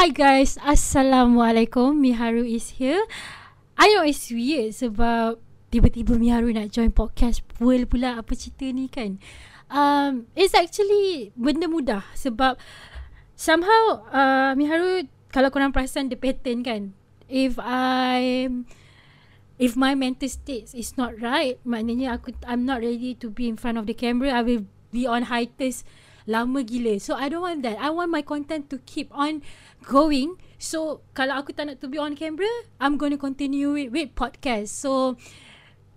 Hi guys, Assalamualaikum. Miharu is here. I know it's weird sebab tiba-tiba Miharu nak join podcast world pula apa cerita ni kan. Um, it's actually benda mudah sebab somehow uh, Miharu kalau korang perasan the pattern kan. If I if my mental state is not right, maknanya aku I'm not ready to be in front of the camera. I will be on hiatus lama gila. So I don't want that. I want my content to keep on going. So kalau aku tak nak to be on camera, I'm going to continue it with podcast. So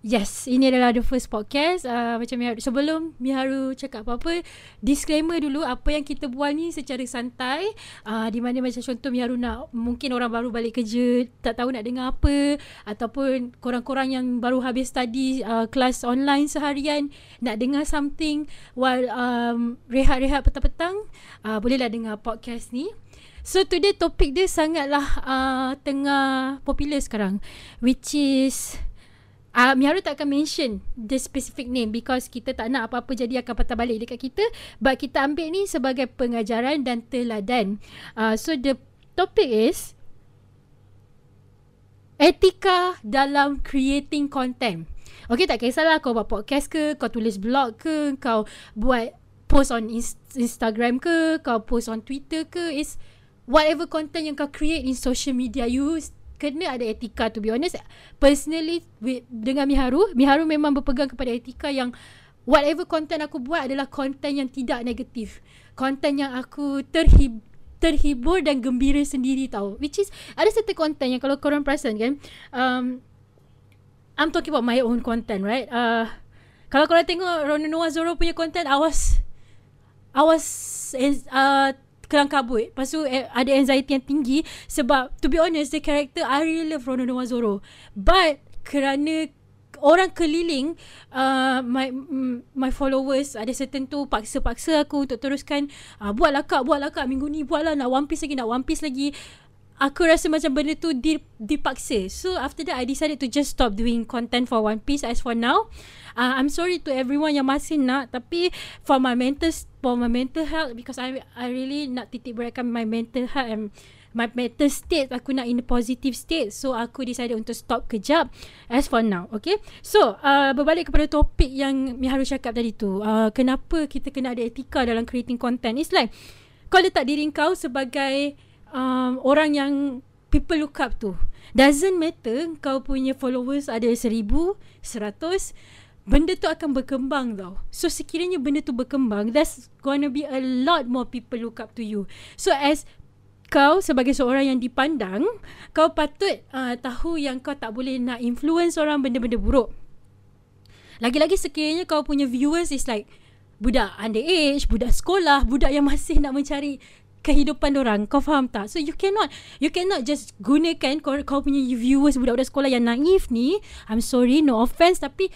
Yes, ini adalah the first podcast. Uh, macam Miharu, sebelum Miharu cakap apa-apa, disclaimer dulu apa yang kita buat ni secara santai. Uh, di mana macam contoh Miharu nak, mungkin orang baru balik kerja, tak tahu nak dengar apa. Ataupun korang-korang yang baru habis study uh, kelas online seharian, nak dengar something while um, rehat-rehat petang-petang, uh, bolehlah dengar podcast ni. So today topik dia sangatlah uh, tengah popular sekarang. Which is uh, Miharu tak akan mention the specific name because kita tak nak apa-apa jadi akan patah balik dekat kita. But kita ambil ni sebagai pengajaran dan teladan. Uh, so the topic is etika dalam creating content. Okay tak kisahlah kau buat podcast ke Kau tulis blog ke Kau buat post on Instagram ke Kau post on Twitter ke Is whatever content yang kau create in social media You kena ada etika to be honest. Personally with, dengan Miharu Miharu memang berpegang kepada etika yang whatever content aku buat adalah content yang tidak negatif. Content yang aku terhib terhibur dan gembira sendiri tau. Which is ada satu content yang kalau korang perasan kan um, I'm talking about my own content right? Uh, kalau korang tengok Ronan Noah Zoro punya content I was I was uh, kelang kabut. Lepas tu eh, ada anxiety yang tinggi Sebab to be honest The character I really love Rono Noah Zoro. But Kerana Orang keliling uh, my my followers ada certain tu paksa-paksa aku untuk teruskan uh, buatlah kak buatlah kak minggu ni buatlah nak one piece lagi nak one piece lagi. Aku rasa macam benda tu dipaksa. So after that I decided to just stop doing content for one piece as for now. Uh, I'm sorry to everyone yang masih nak tapi for my mental for my mental health because I I really nak titik beratkan my mental health and my mental state. Aku nak in a positive state. So aku decided untuk stop kejap. As for now okay? So uh, berbalik kepada topik yang Miharu cakap tadi tu uh, kenapa kita kena ada etika dalam creating content? It's like kau letak diri kau sebagai um, orang yang people look up tu doesn't matter kau punya followers ada seribu seratus benda tu akan berkembang tau. So sekiranya benda tu berkembang, there's gonna be a lot more people look up to you. So as kau sebagai seorang yang dipandang, kau patut uh, tahu yang kau tak boleh nak influence orang benda-benda buruk. Lagi-lagi sekiranya kau punya viewers is like budak underage, budak sekolah, budak yang masih nak mencari kehidupan orang kau faham tak so you cannot you cannot just gunakan kau, kau punya viewers budak-budak sekolah yang naif ni I'm sorry no offense tapi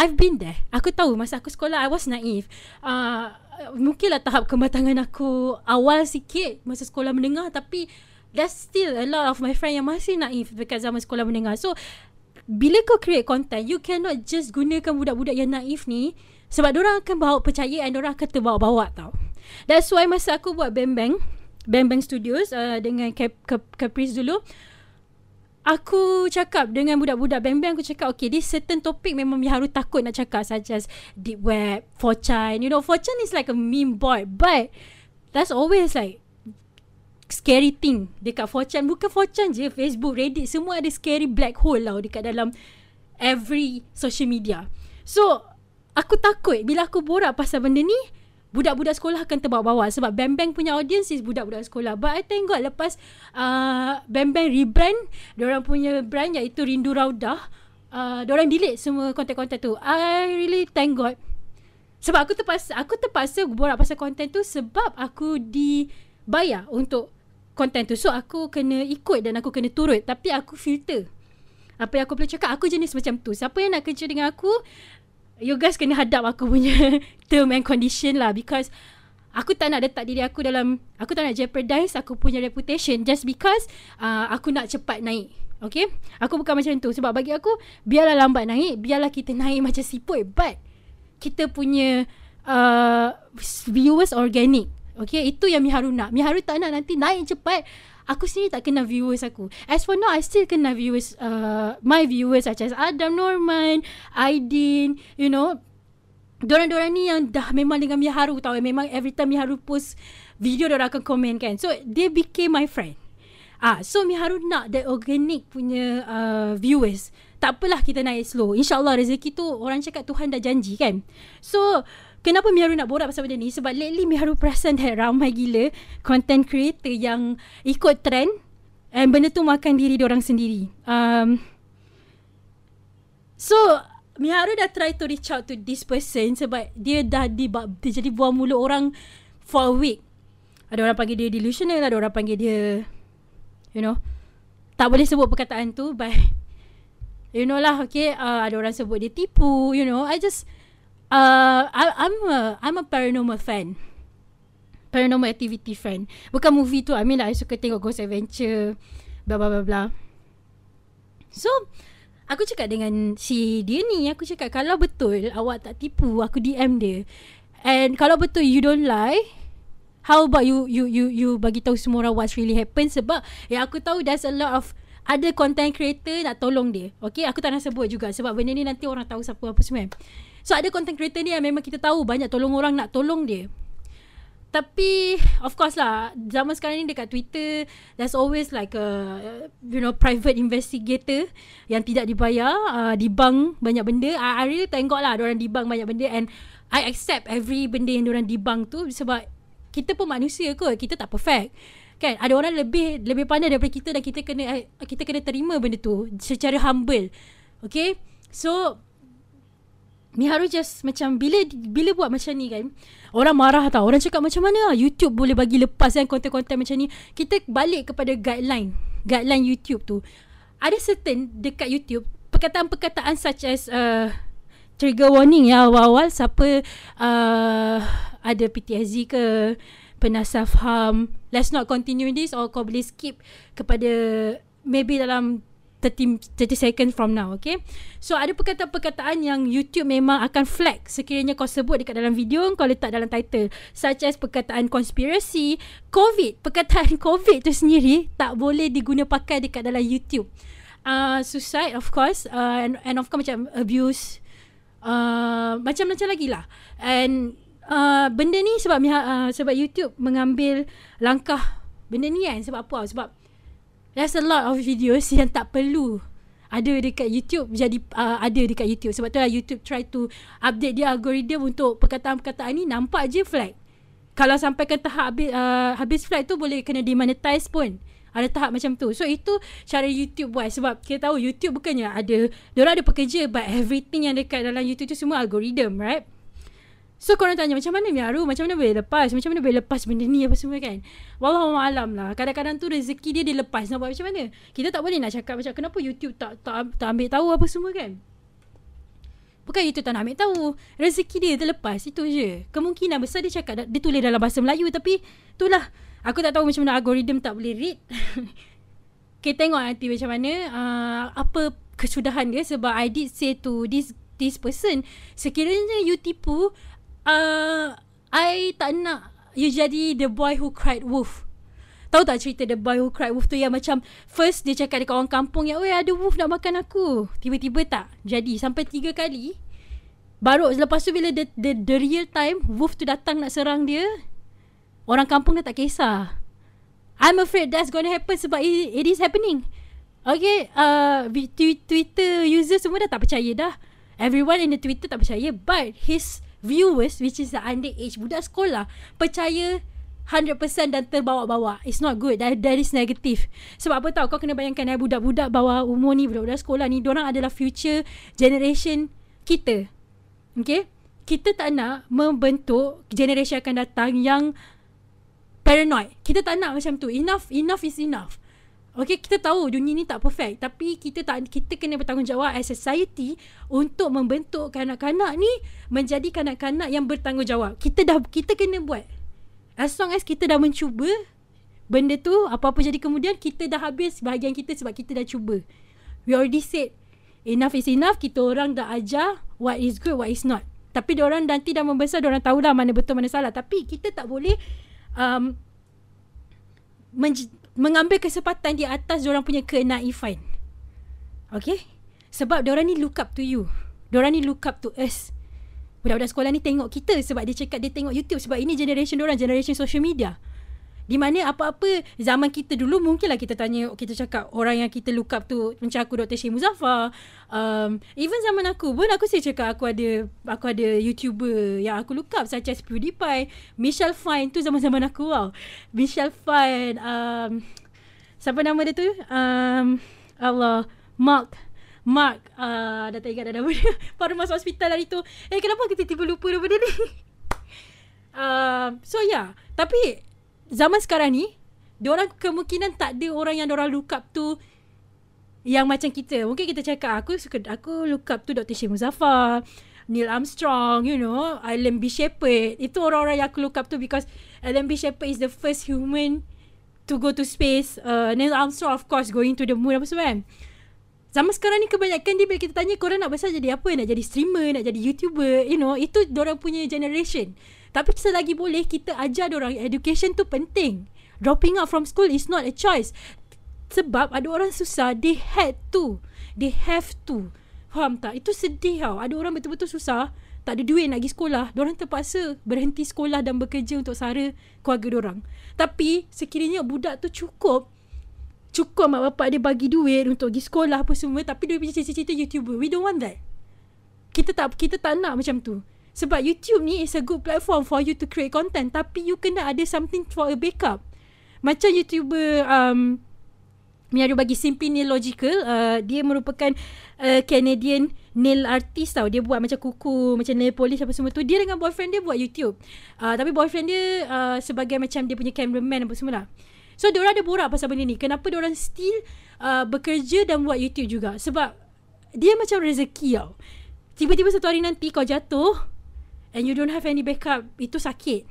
I've been there. Aku tahu masa aku sekolah I was naive. Uh, mungkinlah tahap kematangan aku awal sikit masa sekolah menengah tapi there's still a lot of my friend yang masih naif dekat zaman sekolah menengah. So bila kau create content you cannot just gunakan budak-budak yang naif ni sebab orang akan bawa percaya dan orang akan terbawa-bawa tau. That's why masa aku buat Bang Bang Bang Bang Studios uh, dengan Cap, Caprice dulu aku cakap dengan budak-budak bang-bang aku cakap okay this certain topic memang Miharu takut nak cakap such as deep web 4chan you know 4chan is like a meme board but that's always like scary thing dekat 4chan bukan 4chan je Facebook Reddit semua ada scary black hole lah dekat dalam every social media. So aku takut bila aku borak pasal benda ni budak-budak sekolah akan terbawa-bawa sebab Bang Bang punya audience is budak-budak sekolah. But I thank God lepas uh, Bang Bang rebrand, orang punya brand iaitu Rindu Raudah, uh, orang delete semua konten-konten tu. I really thank God. Sebab aku terpaksa, aku terpaksa borak pasal konten tu sebab aku dibayar untuk konten tu. So aku kena ikut dan aku kena turut. Tapi aku filter. Apa yang aku boleh cakap, aku jenis macam tu. Siapa yang nak kerja dengan aku, you guys kena hadap aku punya term and condition lah because aku tak nak letak diri aku dalam aku tak nak jeopardize aku punya reputation just because uh, aku nak cepat naik okay? Aku bukan macam tu. Sebab bagi aku biarlah lambat naik biarlah kita naik macam siput but kita punya uh, viewers organic okay? Itu yang Miharu nak. Miharu tak nak nanti naik cepat aku sendiri tak kenal viewers aku. As for now, I still kenal viewers, uh, my viewers such as Adam Norman, Aidin, you know. Diorang-diorang ni yang dah memang dengan Mia Haru tau. Memang every time Mia Haru post video, diorang akan komen kan. So, they became my friend. Ah, so Mia Haru nak the organic punya uh, viewers. Tak apalah kita naik slow. InsyaAllah rezeki tu orang cakap Tuhan dah janji kan. So, Kenapa Miharu nak borak pasal benda ni? Sebab lately Miharu perasan that ramai gila content creator yang ikut trend and benda tu makan diri orang sendiri. Um, so, Miharu dah try to reach out to this person sebab dia dah di, dia jadi buah mulut orang for a week. Ada orang panggil dia delusional, ada orang panggil dia, you know, tak boleh sebut perkataan tu but, you know lah, okay, uh, ada orang sebut dia tipu, you know, I just, uh, I'm a I'm a paranormal fan. Paranormal activity fan. Bukan movie tu. I mean like, I suka tengok Ghost Adventure. Blah blah blah blah. So, aku cakap dengan si dia ni. Aku cakap kalau betul awak tak tipu, aku DM dia. And kalau betul you don't lie, how about you you you you bagi tahu semua orang what's really happen sebab ya aku tahu there's a lot of ada content creator nak tolong dia. Okay, aku tak nak sebut juga sebab benda ni nanti orang tahu siapa apa semua. So ada content creator ni yang memang kita tahu banyak tolong orang nak tolong dia. Tapi of course lah zaman sekarang ni dekat Twitter there's always like a you know private investigator yang tidak dibayar uh, di bank banyak benda. I, I really tengok lah orang di bank banyak benda and I accept every benda yang orang di bank tu sebab kita pun manusia kot. Kita tak perfect. Kan ada orang lebih lebih pandai daripada kita dan kita kena kita kena terima benda tu secara humble. Okay? So Miharu just macam bila bila buat macam ni kan orang marah tau. Orang cakap macam mana YouTube boleh bagi lepas kan konten-konten macam ni. Kita balik kepada guideline guideline YouTube tu. Ada certain dekat YouTube perkataan-perkataan such as uh, trigger warning ya awal-awal siapa uh, ada PTSD ke pernah self harm let's not continue this or kau boleh skip kepada maybe dalam 30, 30 seconds from now okay? So ada perkataan-perkataan yang YouTube memang akan flag sekiranya kau sebut dekat dalam video kau letak dalam title. Such as perkataan conspiracy covid. Perkataan covid tu sendiri tak boleh diguna pakai dekat dalam YouTube. Uh, suicide of course. Uh, and, and of course macam abuse. Uh, macam-macam lagi lah. And uh, benda ni sebab uh, sebab YouTube mengambil langkah benda ni kan sebab apa? Sebab There's a lot of videos yang tak perlu. Ada dekat YouTube jadi uh, ada dekat YouTube. Sebab tu lah YouTube try to update dia algorithm untuk perkataan-perkataan ni nampak je flag. Kalau sampai ke tahap habis, uh, habis flag tu boleh kena demonetize pun. Ada tahap macam tu. So itu cara YouTube buat. Sebab kita tahu YouTube bukannya ada diorang ada pekerja but everything yang dekat dalam YouTube tu semua algorithm right So korang tanya macam mana Miaru Macam mana boleh lepas? Macam mana boleh lepas benda ni? Apa semua kan? Wallahualam lah. Kadang-kadang tu rezeki dia dia lepas. Nak buat macam mana? Kita tak boleh nak cakap macam Kenapa YouTube tak tak, tak ambil tahu? Apa semua kan? Bukan YouTube tak nak ambil tahu. Rezeki dia dia lepas. Itu je. Kemungkinan besar dia cakap Dia tulis dalam bahasa Melayu. Tapi itulah. Aku tak tahu macam mana algoritma tak boleh read. Kita tengok nanti macam mana uh, Apa kesudahan dia. Sebab I did say to this this person Sekiranya you tipu uh, I tak nak you jadi the boy who cried wolf. Tahu tak cerita the boy who cried wolf tu yang macam first dia cakap dekat orang kampung yang weh ada wolf nak makan aku. Tiba-tiba tak jadi sampai tiga kali. Baru lepas tu bila the, the, the real time wolf tu datang nak serang dia. Orang kampung dah tak kisah. I'm afraid that's gonna happen sebab it, it is happening. Okay, uh, Twitter user semua dah tak percaya dah. Everyone in the Twitter tak percaya. But his viewers which is the underage budak sekolah percaya 100% dan terbawa-bawa. It's not good. That, that is negative. Sebab apa tau Kau kena bayangkan eh, Budak-budak bawah umur ni Budak-budak sekolah ni Diorang adalah future Generation Kita. Okay? Kita tak nak Membentuk Generation akan datang Yang Paranoid. Kita tak nak macam tu. Enough Enough is enough Okay, kita tahu dunia ni tak perfect tapi kita tak kita kena bertanggungjawab as society untuk membentuk kanak-kanak ni menjadi kanak-kanak yang bertanggungjawab. Kita dah kita kena buat. As long as kita dah mencuba benda tu apa-apa jadi kemudian kita dah habis bahagian kita sebab kita dah cuba. We already said enough is enough. Kita orang dah ajar what is good what is not. Tapi orang nanti dah membesar dia orang tahulah mana betul mana salah tapi kita tak boleh um, mengambil kesempatan di atas orang punya kenaifan. Okay? Sebab orang ni look up to you. Orang ni look up to us. Budak-budak sekolah ni tengok kita sebab dia cakap dia tengok YouTube sebab ini generation orang generation social media. Di mana apa-apa zaman kita dulu mungkinlah kita tanya kita cakap orang yang kita look up tu macam aku Dr. Syed Muzaffar. Um, even zaman aku pun aku sih cakap aku ada aku ada YouTuber yang aku look up such as PewDiePie, Michelle Fine tu zaman-zaman aku wow. Michelle Fine um, siapa nama dia tu? Um, Allah Mark Mark uh, dah tak ingat dah nama dia Baru masuk hospital hari tu Eh kenapa kita tiba lupa nama dia ni uh, So yeah Tapi zaman sekarang ni orang kemungkinan tak ada orang yang orang look up tu yang macam kita. Mungkin kita cakap aku suka aku look up tu Dr. Syed Muzaffar, Neil Armstrong, you know, Alan B. Shepard. Itu orang-orang yang aku look up tu because Alan B. Shepard is the first human to go to space. Uh, Neil Armstrong of course going to the moon apa semua kan. Zaman sekarang ni kebanyakan dia bila kita tanya korang nak besar jadi apa? Nak jadi streamer, nak jadi YouTuber, you know, itu orang punya generation. Tapi selagi boleh kita ajar orang education tu penting. Dropping out from school is not a choice. Sebab ada orang susah, they had to. They have to. Faham tak? Itu sedih tau. Ada orang betul-betul susah, tak ada duit nak pergi sekolah. Diorang terpaksa berhenti sekolah dan bekerja untuk sara keluarga diorang. Tapi sekiranya budak tu cukup, cukup mak bapak dia bagi duit untuk pergi sekolah apa semua, tapi dia punya cita-cita YouTuber. We don't want that. Kita tak kita tak nak macam tu. Sebab YouTube ni is a good platform for you to create content. Tapi you kena ada something for a backup. Macam YouTuber um, ada bagi Simply Nail Logical. Uh, dia merupakan uh, Canadian nail artist tau. Dia buat macam kuku, macam nail polish apa semua tu. Dia dengan boyfriend dia buat YouTube. Uh, tapi boyfriend dia uh, sebagai macam dia punya cameraman apa semua lah. So, dia orang ada borak pasal benda ni. Kenapa dia orang still uh, bekerja dan buat YouTube juga? Sebab dia macam rezeki tau. Tiba-tiba satu hari nanti kau jatuh, and you don't have any backup, itu sakit.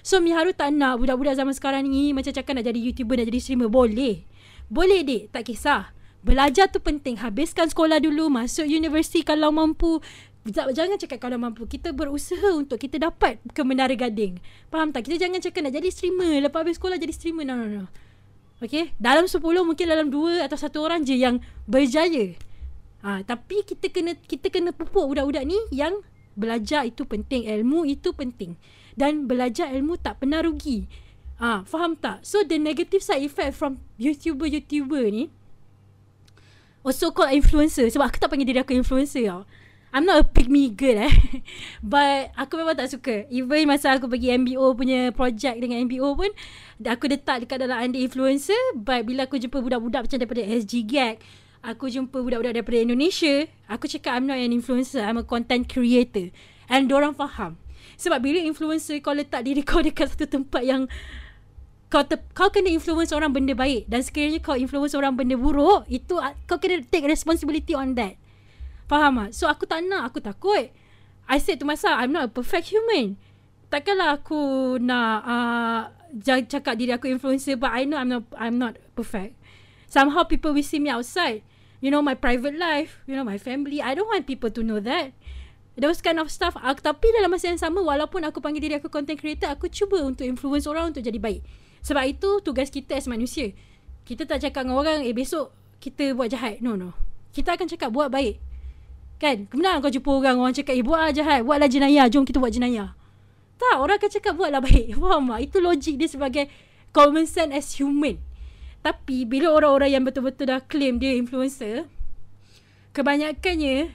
So Miharu tak nak budak-budak zaman sekarang ni macam cakap nak jadi YouTuber, nak jadi streamer. Boleh. Boleh dek, tak kisah. Belajar tu penting. Habiskan sekolah dulu, masuk universiti kalau mampu. Jangan cakap kalau mampu. Kita berusaha untuk kita dapat ke Menara Gading. Faham tak? Kita jangan cakap nak jadi streamer. Lepas habis sekolah jadi streamer. No, no, no. Okay? Dalam 10 mungkin dalam 2 atau satu orang je yang berjaya. Ha, tapi kita kena kita kena pupuk budak-budak ni yang Belajar itu penting, ilmu itu penting. Dan belajar ilmu tak pernah rugi. Ah, ha, faham tak? So the negative side effect from YouTuber-YouTuber ni also called influencer. Sebab aku tak panggil diri aku influencer tau. I'm not a me girl eh. But aku memang tak suka. Even masa aku pergi MBO punya project dengan MBO pun, aku letak dekat dalam under influencer. But bila aku jumpa budak-budak macam daripada SG Gag, aku jumpa budak-budak daripada Indonesia, aku cakap I'm not an influencer, I'm a content creator. And orang faham. Sebab bila influencer kau letak diri kau dekat satu tempat yang kau te- kau kena influence orang benda baik dan sekiranya kau influence orang benda buruk, itu kau kena take responsibility on that. Faham tak? So aku tak nak, aku takut. I said to myself, I'm not a perfect human. Takkanlah aku nak uh, cakap diri aku influencer but I know I'm not I'm not perfect. Somehow people will see me outside you know my private life you know my family. I don't want people to know that. Those kind of stuff. Aku, tapi dalam masa yang sama walaupun aku panggil diri aku content creator aku cuba untuk influence orang untuk jadi baik. Sebab itu tugas kita as manusia. Kita tak cakap dengan orang eh besok kita buat jahat. No no. Kita akan cakap buat baik. Kan? Kemudian kau jumpa orang orang cakap eh buat jahat buatlah jenayah jom kita buat jenayah. Tak orang akan cakap buatlah baik. Faham tak? Itu logik dia sebagai common sense as human tapi bila orang-orang yang betul-betul dah claim dia influencer, kebanyakannya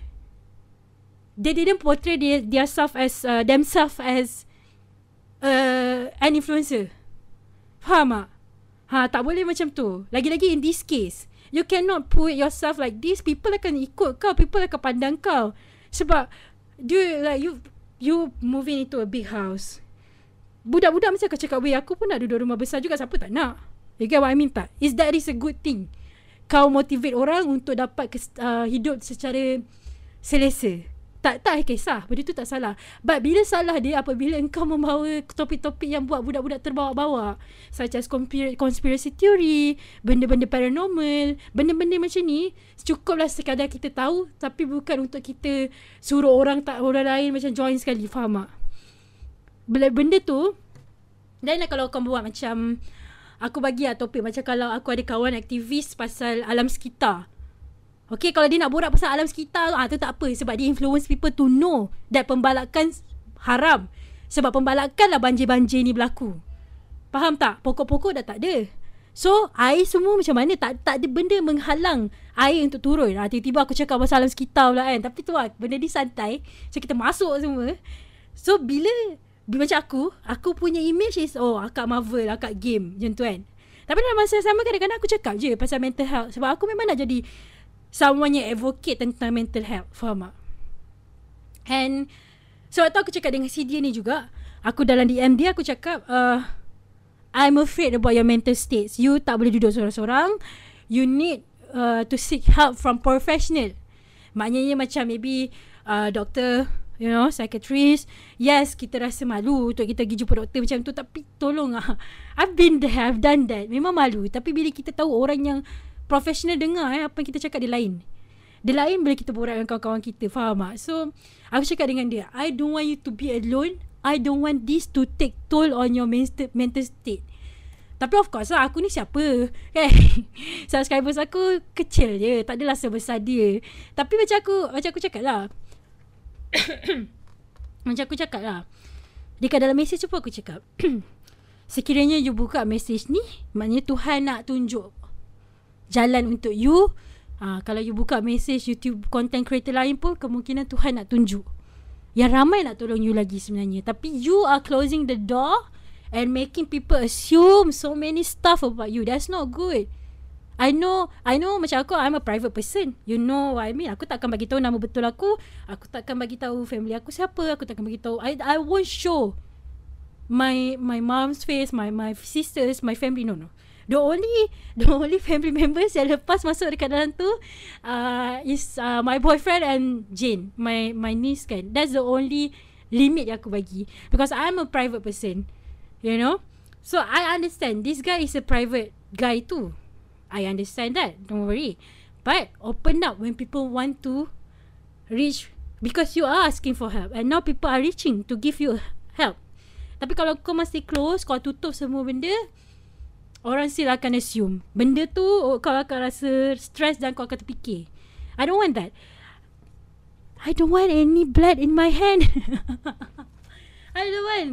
they didn't portray their, their self as uh, themselves as uh, an influencer. Faham tak? Ha, tak boleh macam tu. Lagi-lagi in this case, you cannot put yourself like this. People akan ikut kau. People akan pandang kau. Sebab, do like you you moving into a big house. Budak-budak mesti akan cakap, weh aku pun nak duduk rumah besar juga. Siapa tak nak? You get what I mean tak? Is that is a good thing? Kau motivate orang untuk dapat uh, hidup secara selesa. Tak tak kisah. Benda tu tak salah. But bila salah dia apabila engkau membawa topik-topik yang buat budak-budak terbawa-bawa. Such as conspiracy theory, benda-benda paranormal, benda-benda macam ni. Cukuplah sekadar kita tahu tapi bukan untuk kita suruh orang tak orang lain macam join sekali. Faham tak? Benda tu dan kalau kau buat macam Aku bagi lah topik macam kalau aku ada kawan aktivis pasal alam sekitar. Okay, kalau dia nak borak pasal alam sekitar ah tu tak apa sebab dia influence people to know that pembalakan haram. Sebab pembalakan lah banjir-banjir ni berlaku. Faham tak? Pokok-pokok dah tak ada. So, air semua macam mana? Tak tak ada benda menghalang air untuk turun. Ha, tiba-tiba aku cakap pasal alam sekitar pula kan. Tapi tu lah, benda ni santai. So, kita masuk semua. So, bila macam aku, aku punya image is, oh, akak Marvel, akak game. Macam tu kan. Tapi dalam masa sama kadang-kadang aku cakap je pasal mental health. Sebab aku memang nak jadi someone yang advocate tentang mental health. Faham tak? And sebab tu aku cakap dengan si dia ni juga. Aku dalam DM dia aku cakap uh, I'm afraid about your mental states. You tak boleh duduk seorang-seorang. You need uh, to seek help from professional. Maknanya macam maybe uh, doktor, you know, psychiatrist. Yes, kita rasa malu untuk kita pergi jumpa doktor macam tu. Tapi tolong ah. I've been there, I've done that. Memang malu. Tapi bila kita tahu orang yang professional dengar eh, apa yang kita cakap dia lain. Dia lain bila kita borak dengan kawan-kawan kita. Faham tak? So, aku cakap dengan dia, I don't want you to be alone. I don't want this to take toll on your mental state. Tapi of course lah, aku ni siapa? Kan? Subscribers aku kecil je. Tak adalah sebesar dia. Tapi macam aku, macam aku cakap lah. macam aku cakap lah. Dekat dalam mesej tu pun aku cakap. Sekiranya you buka mesej ni, maknanya Tuhan nak tunjuk jalan untuk you. Ha, kalau you buka message YouTube content creator lain pun kemungkinan Tuhan nak tunjuk. Yang ramai nak tolong you lagi sebenarnya. Tapi you are closing the door and making people assume so many stuff about you. That's not good. I know, I know macam aku, I'm a private person. You know what I mean? Aku takkan bagi tahu nama betul aku. Aku takkan bagi tahu family aku siapa. Aku takkan bagi tahu. I I won't show my my mom's face, my my sisters, my family. No, no the only the only family members yang lepas masuk dekat dalam tu uh, is uh, my boyfriend and Jane my my niece kan that's the only limit yang aku bagi because I'm a private person you know so I understand this guy is a private guy too I understand that. Don't worry. But open up when people want to reach because you are asking for help and now people are reaching to give you help. Tapi kalau kau masih close kau tutup semua benda orang still akan assume. Benda tu oh, kau akan rasa stress dan kau akan terfikir. I don't want that. I don't want any blood in my hand. I don't want.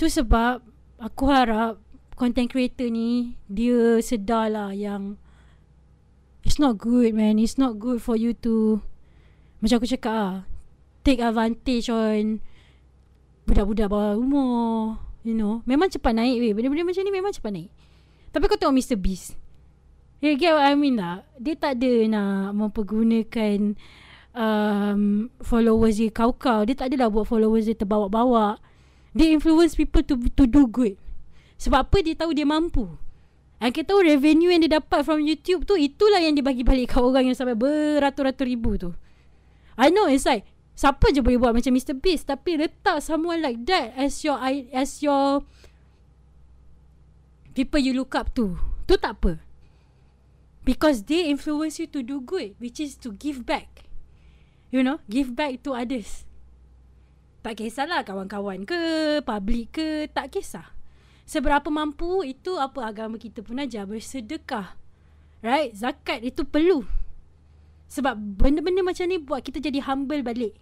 Tu sebab aku harap content creator ni dia sedar lah yang it's not good man it's not good for you to macam aku cakap lah take advantage on budak-budak bawah umur you know memang cepat naik weh benda-benda macam ni memang cepat naik tapi kau tengok Mr. Beast. You get what I mean lah. Dia tak ada nak mempergunakan um, followers dia kau-kau. Dia tak adalah buat followers dia terbawa-bawa. Dia influence people to to do good. Sebab apa dia tahu dia mampu. Dan kita tahu revenue yang dia dapat from YouTube tu itulah yang dia bagi balik kat orang yang sampai beratus-ratus ribu tu. I know it's like siapa je boleh buat macam Mr. Beast tapi letak someone like that as your as your people you look up to. Tu tak apa. Because they influence you to do good, which is to give back. You know, give back to others. Tak kisahlah kawan-kawan ke, public ke, tak kisah. Seberapa mampu, itu apa agama kita pun ajar, bersedekah. Right? Zakat itu perlu. Sebab benda-benda macam ni buat kita jadi humble balik.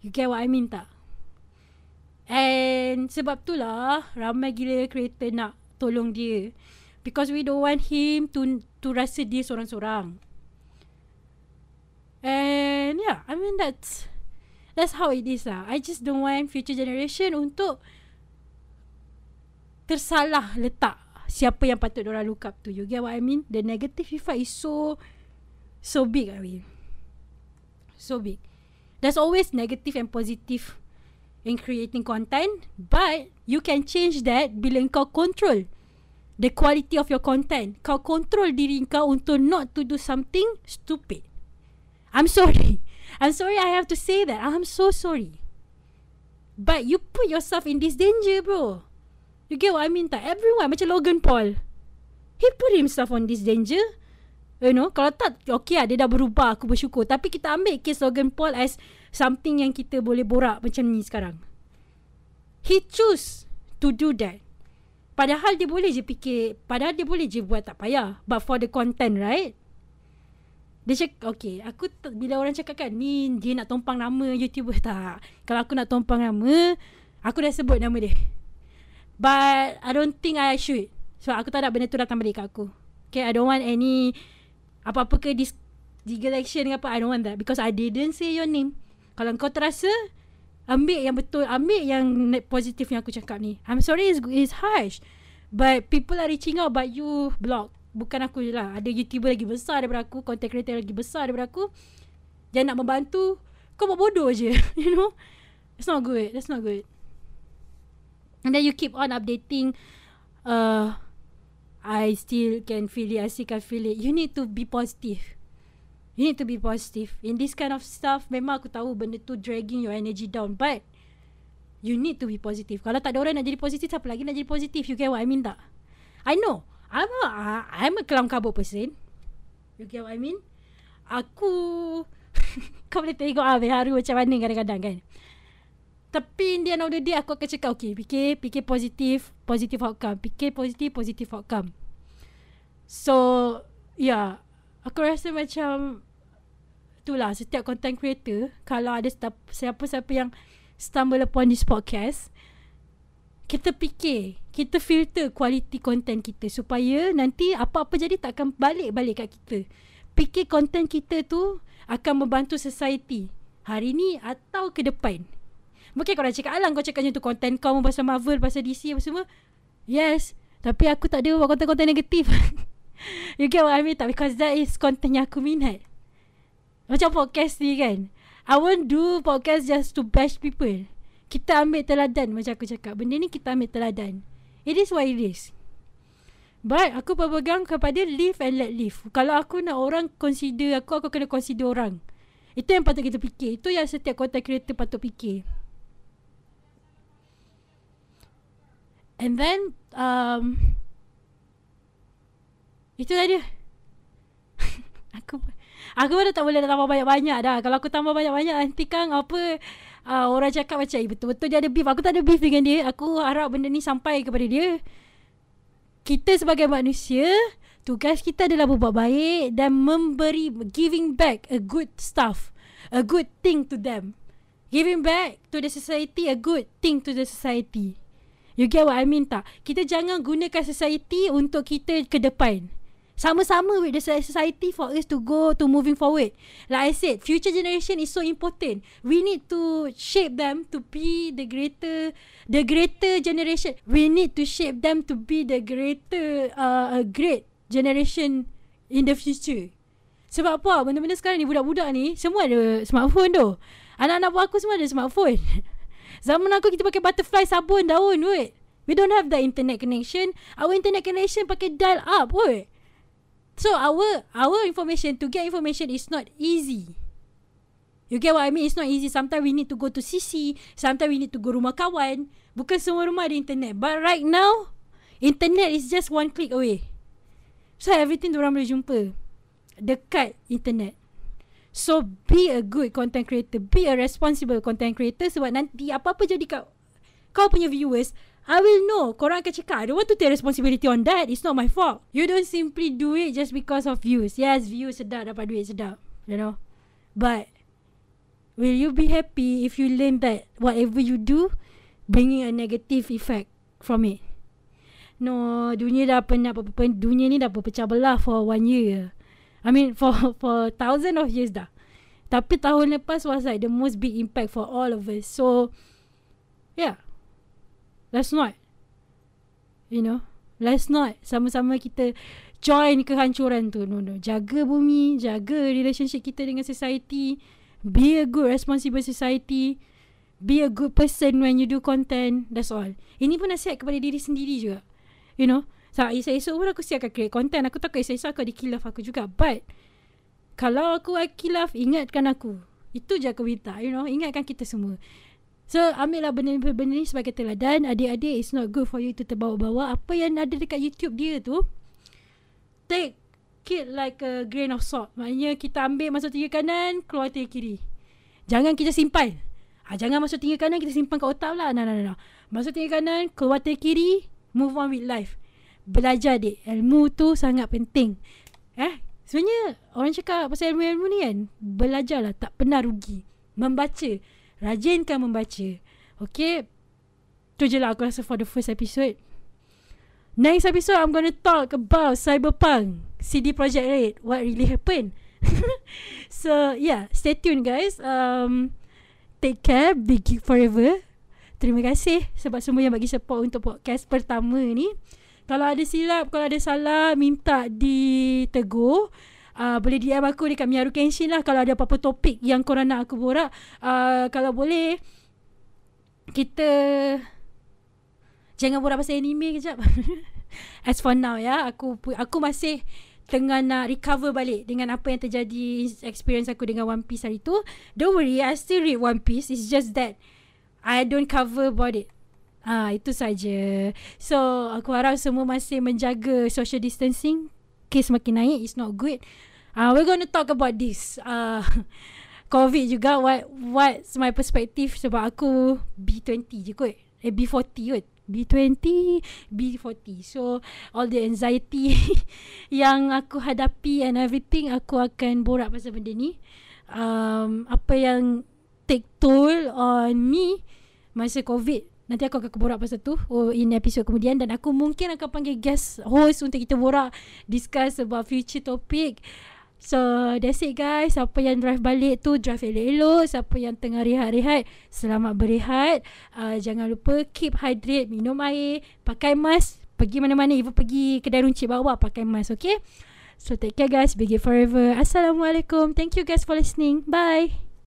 You get what I mean tak? And sebab tu lah ramai gila creator nak tolong dia because we don't want him to to rasa dia seorang-seorang and yeah I mean that's that's how it is lah I just don't want future generation untuk tersalah letak siapa yang patut orang look up to you get what I mean? The negative effect is so so big I mean so big. There's always negative and positive in creating content but you can change that bila kau control the quality of your content. Kau control diri kau untuk not to do something stupid. I'm sorry. I'm sorry I have to say that. I'm so sorry. But you put yourself in this danger bro you get what I mean tak? Everyone macam Logan Paul. He put himself on this danger. You know, kalau tak, okay lah, dia dah berubah, aku bersyukur. Tapi kita ambil case Logan Paul as something yang kita boleh borak macam ni sekarang. He choose to do that. Padahal dia boleh je fikir Padahal dia boleh je buat tak payah. But for the content right? Dia cakap Okay Aku t- Bila orang cakap kan Ni dia nak tumpang nama YouTuber tak? Kalau aku nak tumpang nama Aku dah sebut nama dia But I don't think I should. So aku tak nak benda tu datang balik kat aku. Okay I don't want any Apa-apa ke dis Legal action ke apa I don't want that. Because I didn't say your name. Kalau kau terasa Ambil yang betul Ambil yang positif yang aku cakap ni. I'm sorry it's, it's harsh. But people are reaching out But you block. Bukan aku je lah. Ada YouTuber lagi besar daripada aku Content creator lagi besar daripada aku Jangan nak membantu Kau buat bodoh je You know? It's not good. That's not good And then you keep on updating uh, I still can feel it I still can feel it. You need to be positive. You need to be positive. In this kind of stuff Memang aku tahu Benda tu dragging your energy down. But You need to be positive. Kalau tak ada orang nak jadi positif Siapa lagi nak jadi positif You get what I mean tak? I know. I'm a I'm a kelam kabut person. You get what I mean? Aku kau boleh tengok ah haru macam mana kadang-kadang kan. Tapi in the end of the day aku akan cakap okay, fikir fikir positif, positive outcome. Fikir positif, positive outcome. So, yeah. Aku rasa macam itulah setiap content creator kalau ada siapa-siapa yang stumble upon this podcast, kita fikir, kita filter quality content kita supaya nanti apa-apa jadi takkan balik-balik kat kita. Fikir content kita tu akan membantu society hari ni atau ke depan. Mungkin kau dah cakap alang kau cakap macam tu content kau pasal Marvel, pasal DC apa semua. Yes. Tapi aku tak ada buat content-content negatif. you get what I mean? Tak because that is content yang aku minat. Macam podcast ni kan. I won't do podcast just to bash people kita ambil teladan macam aku cakap. Benda ni kita ambil teladan. It is what it is. But aku berpegang kepada live and let live. Kalau aku nak orang consider aku, aku kena consider orang. Itu yang patut kita fikir. Itu yang setiap content creator patut fikir. And then, um, itu saja. aku aku pun tak boleh tambah banyak-banyak dah. Kalau aku tambah banyak-banyak nanti kan apa uh, orang cakap macam eh, betul-betul dia ada beef. Aku tak ada beef dengan dia. Aku harap benda ni sampai kepada dia. Kita sebagai manusia, tugas kita adalah berbuat baik dan memberi giving back a good stuff, a good thing to them. Giving back to the society a good thing to the society. You get what I mean tak? Kita jangan gunakan society untuk kita ke depan sama-sama with the society for us to go to moving forward. Like I said, future generation is so important. We need to shape them to be the greater, the greater generation. We need to shape them to be the greater, uh, great generation in the future. Sebab apa? Benda-benda sekarang ni budak-budak ni semua ada smartphone tu. Anak-anak aku semua ada smartphone. Zaman aku kita pakai butterfly sabun daun weh. We don't have the internet connection. Our internet connection pakai dial up weh. So our our information to get information is not easy. You get what I mean? It's not easy. Sometimes we need to go to CC. Sometimes we need to go rumah kawan. Bukan semua rumah ada internet. But right now, internet is just one click away. So everything orang boleh jumpa. Dekat internet. So be a good content creator. Be a responsible content creator. Sebab nanti apa-apa jadi kau, kau punya viewers, I will know. Korang akan cakap, I don't want to take responsibility on that. It's not my fault. You don't simply do it just because of views. Yes, views sedap, dapat duit sedap. You know? But, will you be happy if you learn that whatever you do, bringing a negative effect from it? No, dunia dah pernah, dunia ni dah pecah belah for one year. I mean, for for thousand of years dah. Tapi tahun lepas was like the most big impact for all of us. So, yeah. Let's not. You know. Let's not. Sama-sama kita join kehancuran tu. No, no. Jaga bumi. Jaga relationship kita dengan society. Be a good responsible society. Be a good person when you do content. That's all. Ini pun nasihat kepada diri sendiri juga. You know. So, esok-esok pun aku siap akan create content. Aku takut esok-esok aku dikilaf aku juga. But, kalau aku kilaf, ingatkan aku. Itu je aku minta. You know. Ingatkan kita semua. So ambil lah benda-benda ni sebagai teladan Adik-adik it's not good for you to terbawa-bawa Apa yang ada dekat YouTube dia tu Take it like a grain of salt Maknanya kita ambil masuk tinggi kanan Keluar tinggi kiri Jangan kita simpan ha, Jangan masuk tinggi kanan kita simpan kat otak lah nah, nah, nah, nah. Masuk tinggi kanan Keluar tinggi kiri Move on with life. Belajar dek. Ilmu tu sangat penting. Eh, sebenarnya orang cakap pasal ilmu-ilmu ni kan, belajarlah tak pernah rugi. Membaca. Rajinkan membaca. Okay. Tu je lah aku rasa for the first episode. Next episode, I'm gonna talk about Cyberpunk, CD Projekt Red, what really happened. so, yeah, stay tuned guys. Um, take care, be geek forever. Terima kasih sebab semua yang bagi support untuk podcast pertama ni. Kalau ada silap, kalau ada salah, minta ditegur. Uh, boleh DM aku dekat Miyaru Kenshin lah kalau ada apa-apa topik yang korang nak aku borak. Uh, kalau boleh, kita Jangan borak pasal anime kejap. As for now ya, aku aku masih tengah nak recover balik dengan apa yang terjadi experience aku dengan One Piece hari tu. Don't worry, I still read One Piece. It's just that I don't cover about it. Ah, itu saja. So, aku harap semua masih menjaga social distancing. Case makin naik, it's not good. Ah, uh, we're going to talk about this. Ah, uh, COVID juga. What what's my perspective sebab aku B20 je kot. Eh, B40 kot. B20, B40. So all the anxiety yang aku hadapi and everything aku akan borak pasal benda ni. Um, apa yang take toll on me masa COVID. Nanti aku akan borak pasal tu oh, in episode kemudian. Dan aku mungkin akan panggil guest host untuk kita borak discuss about future topic. So that's it guys. Siapa yang drive balik tu Drive elok-elok. Siapa yang tengah rehat-rehat Selamat berehat. Uh, Jangan lupa Keep hydrate Minum air Pakai mask. Pergi mana-mana Even pergi kedai runcit bawah Pakai mask okay? So take care guys. Be forever. Assalamualaikum. Thank you guys for listening. Bye